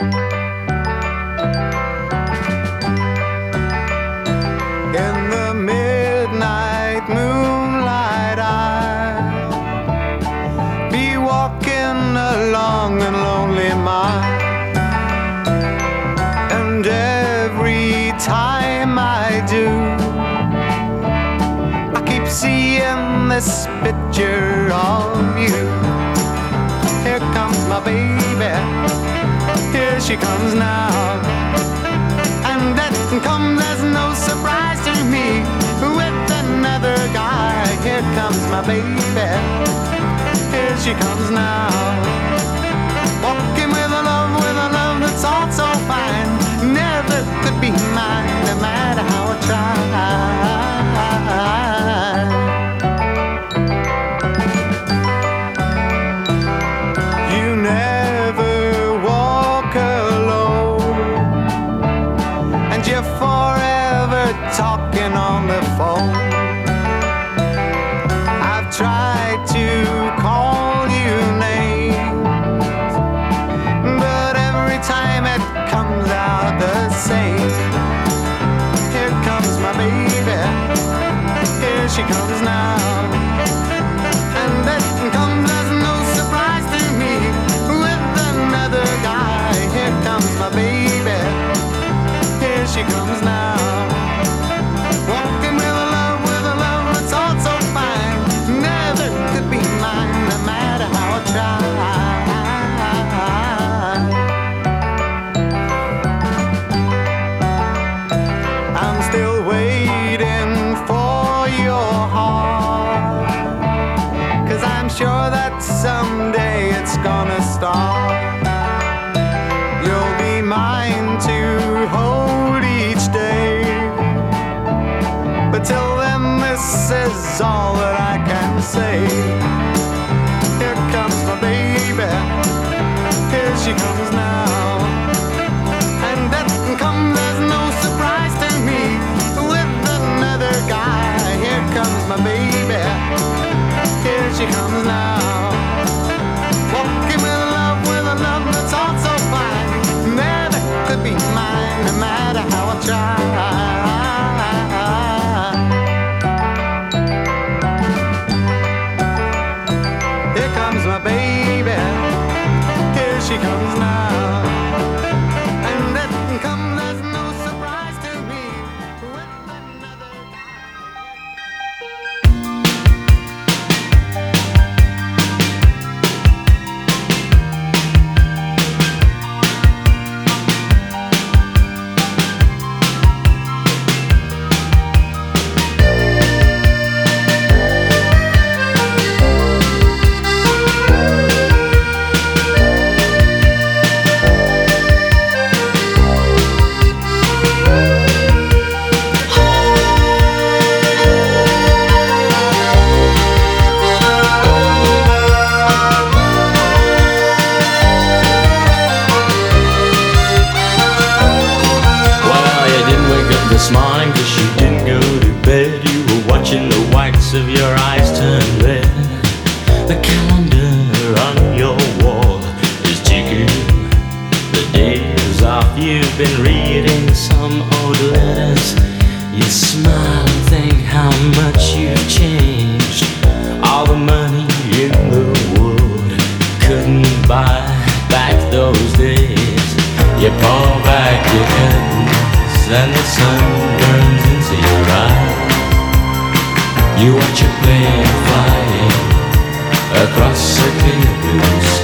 In she comes now. And that comes as no surprise to me. With another guy, here comes my baby. Here she comes now. Hold each day. But till then, this is all that I can say. Here comes my baby. Here she comes now. And that comes as no surprise to me. With another guy, here comes my baby. Here she comes now. Be mine, no matter how I try. Here comes my baby. Here she comes now. You've been reading some old letters. You smile and think how much you've changed. All the money in the world couldn't buy back those days. You pull back your curtains and the sun burns into your eyes. You watch a plane flying across a clear blue sky.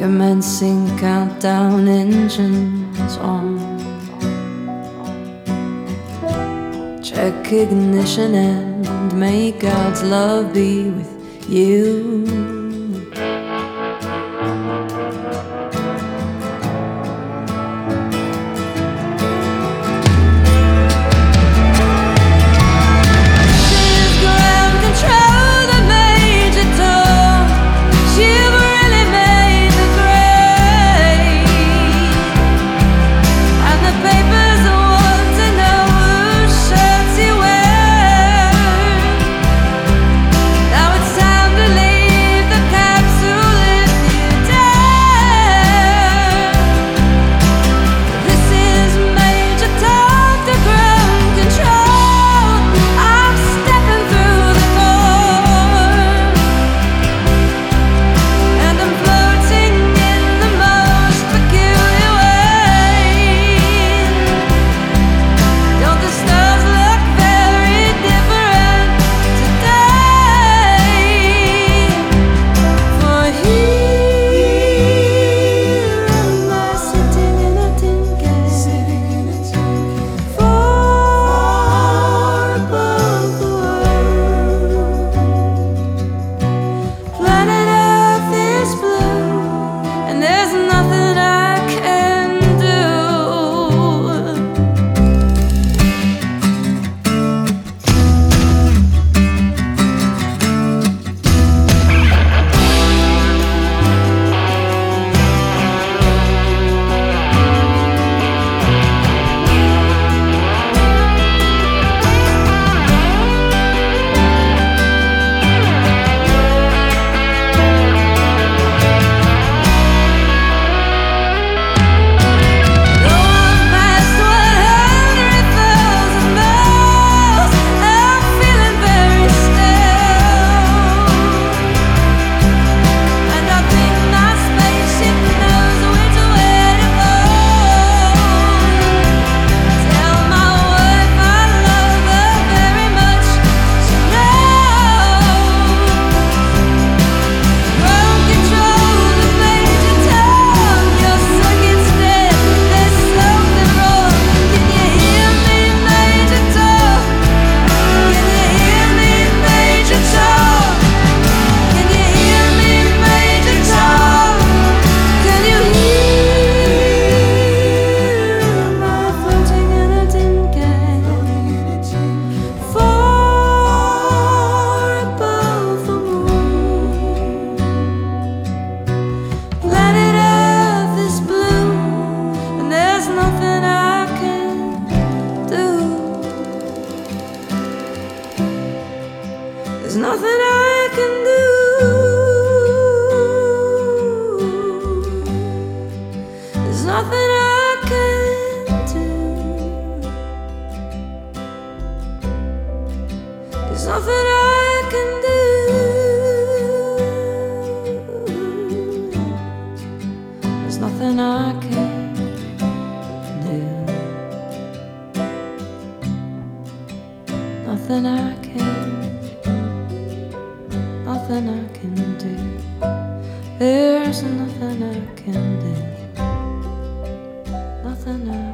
commencing countdown engines on. Check ignition and may God's love be with you. nothing I can do. There's nothing I can do. Nothing I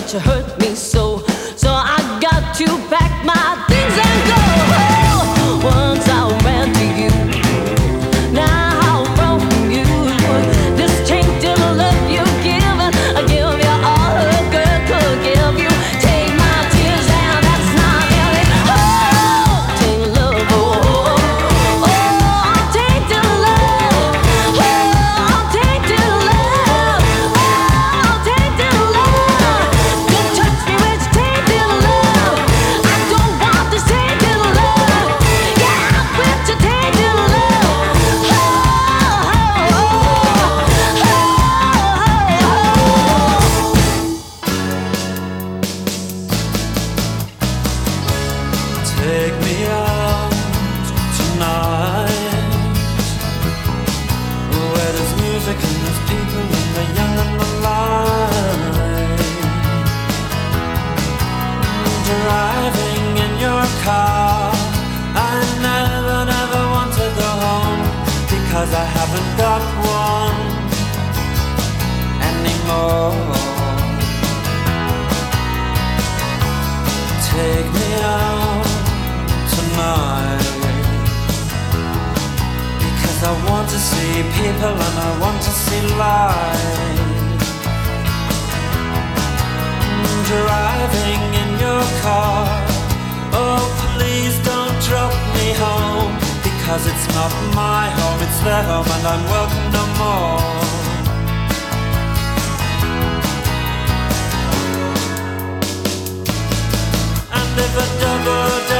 but you hurt Cause it's not my home, it's their home, and I'm welcome no more. And if a double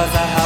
cause I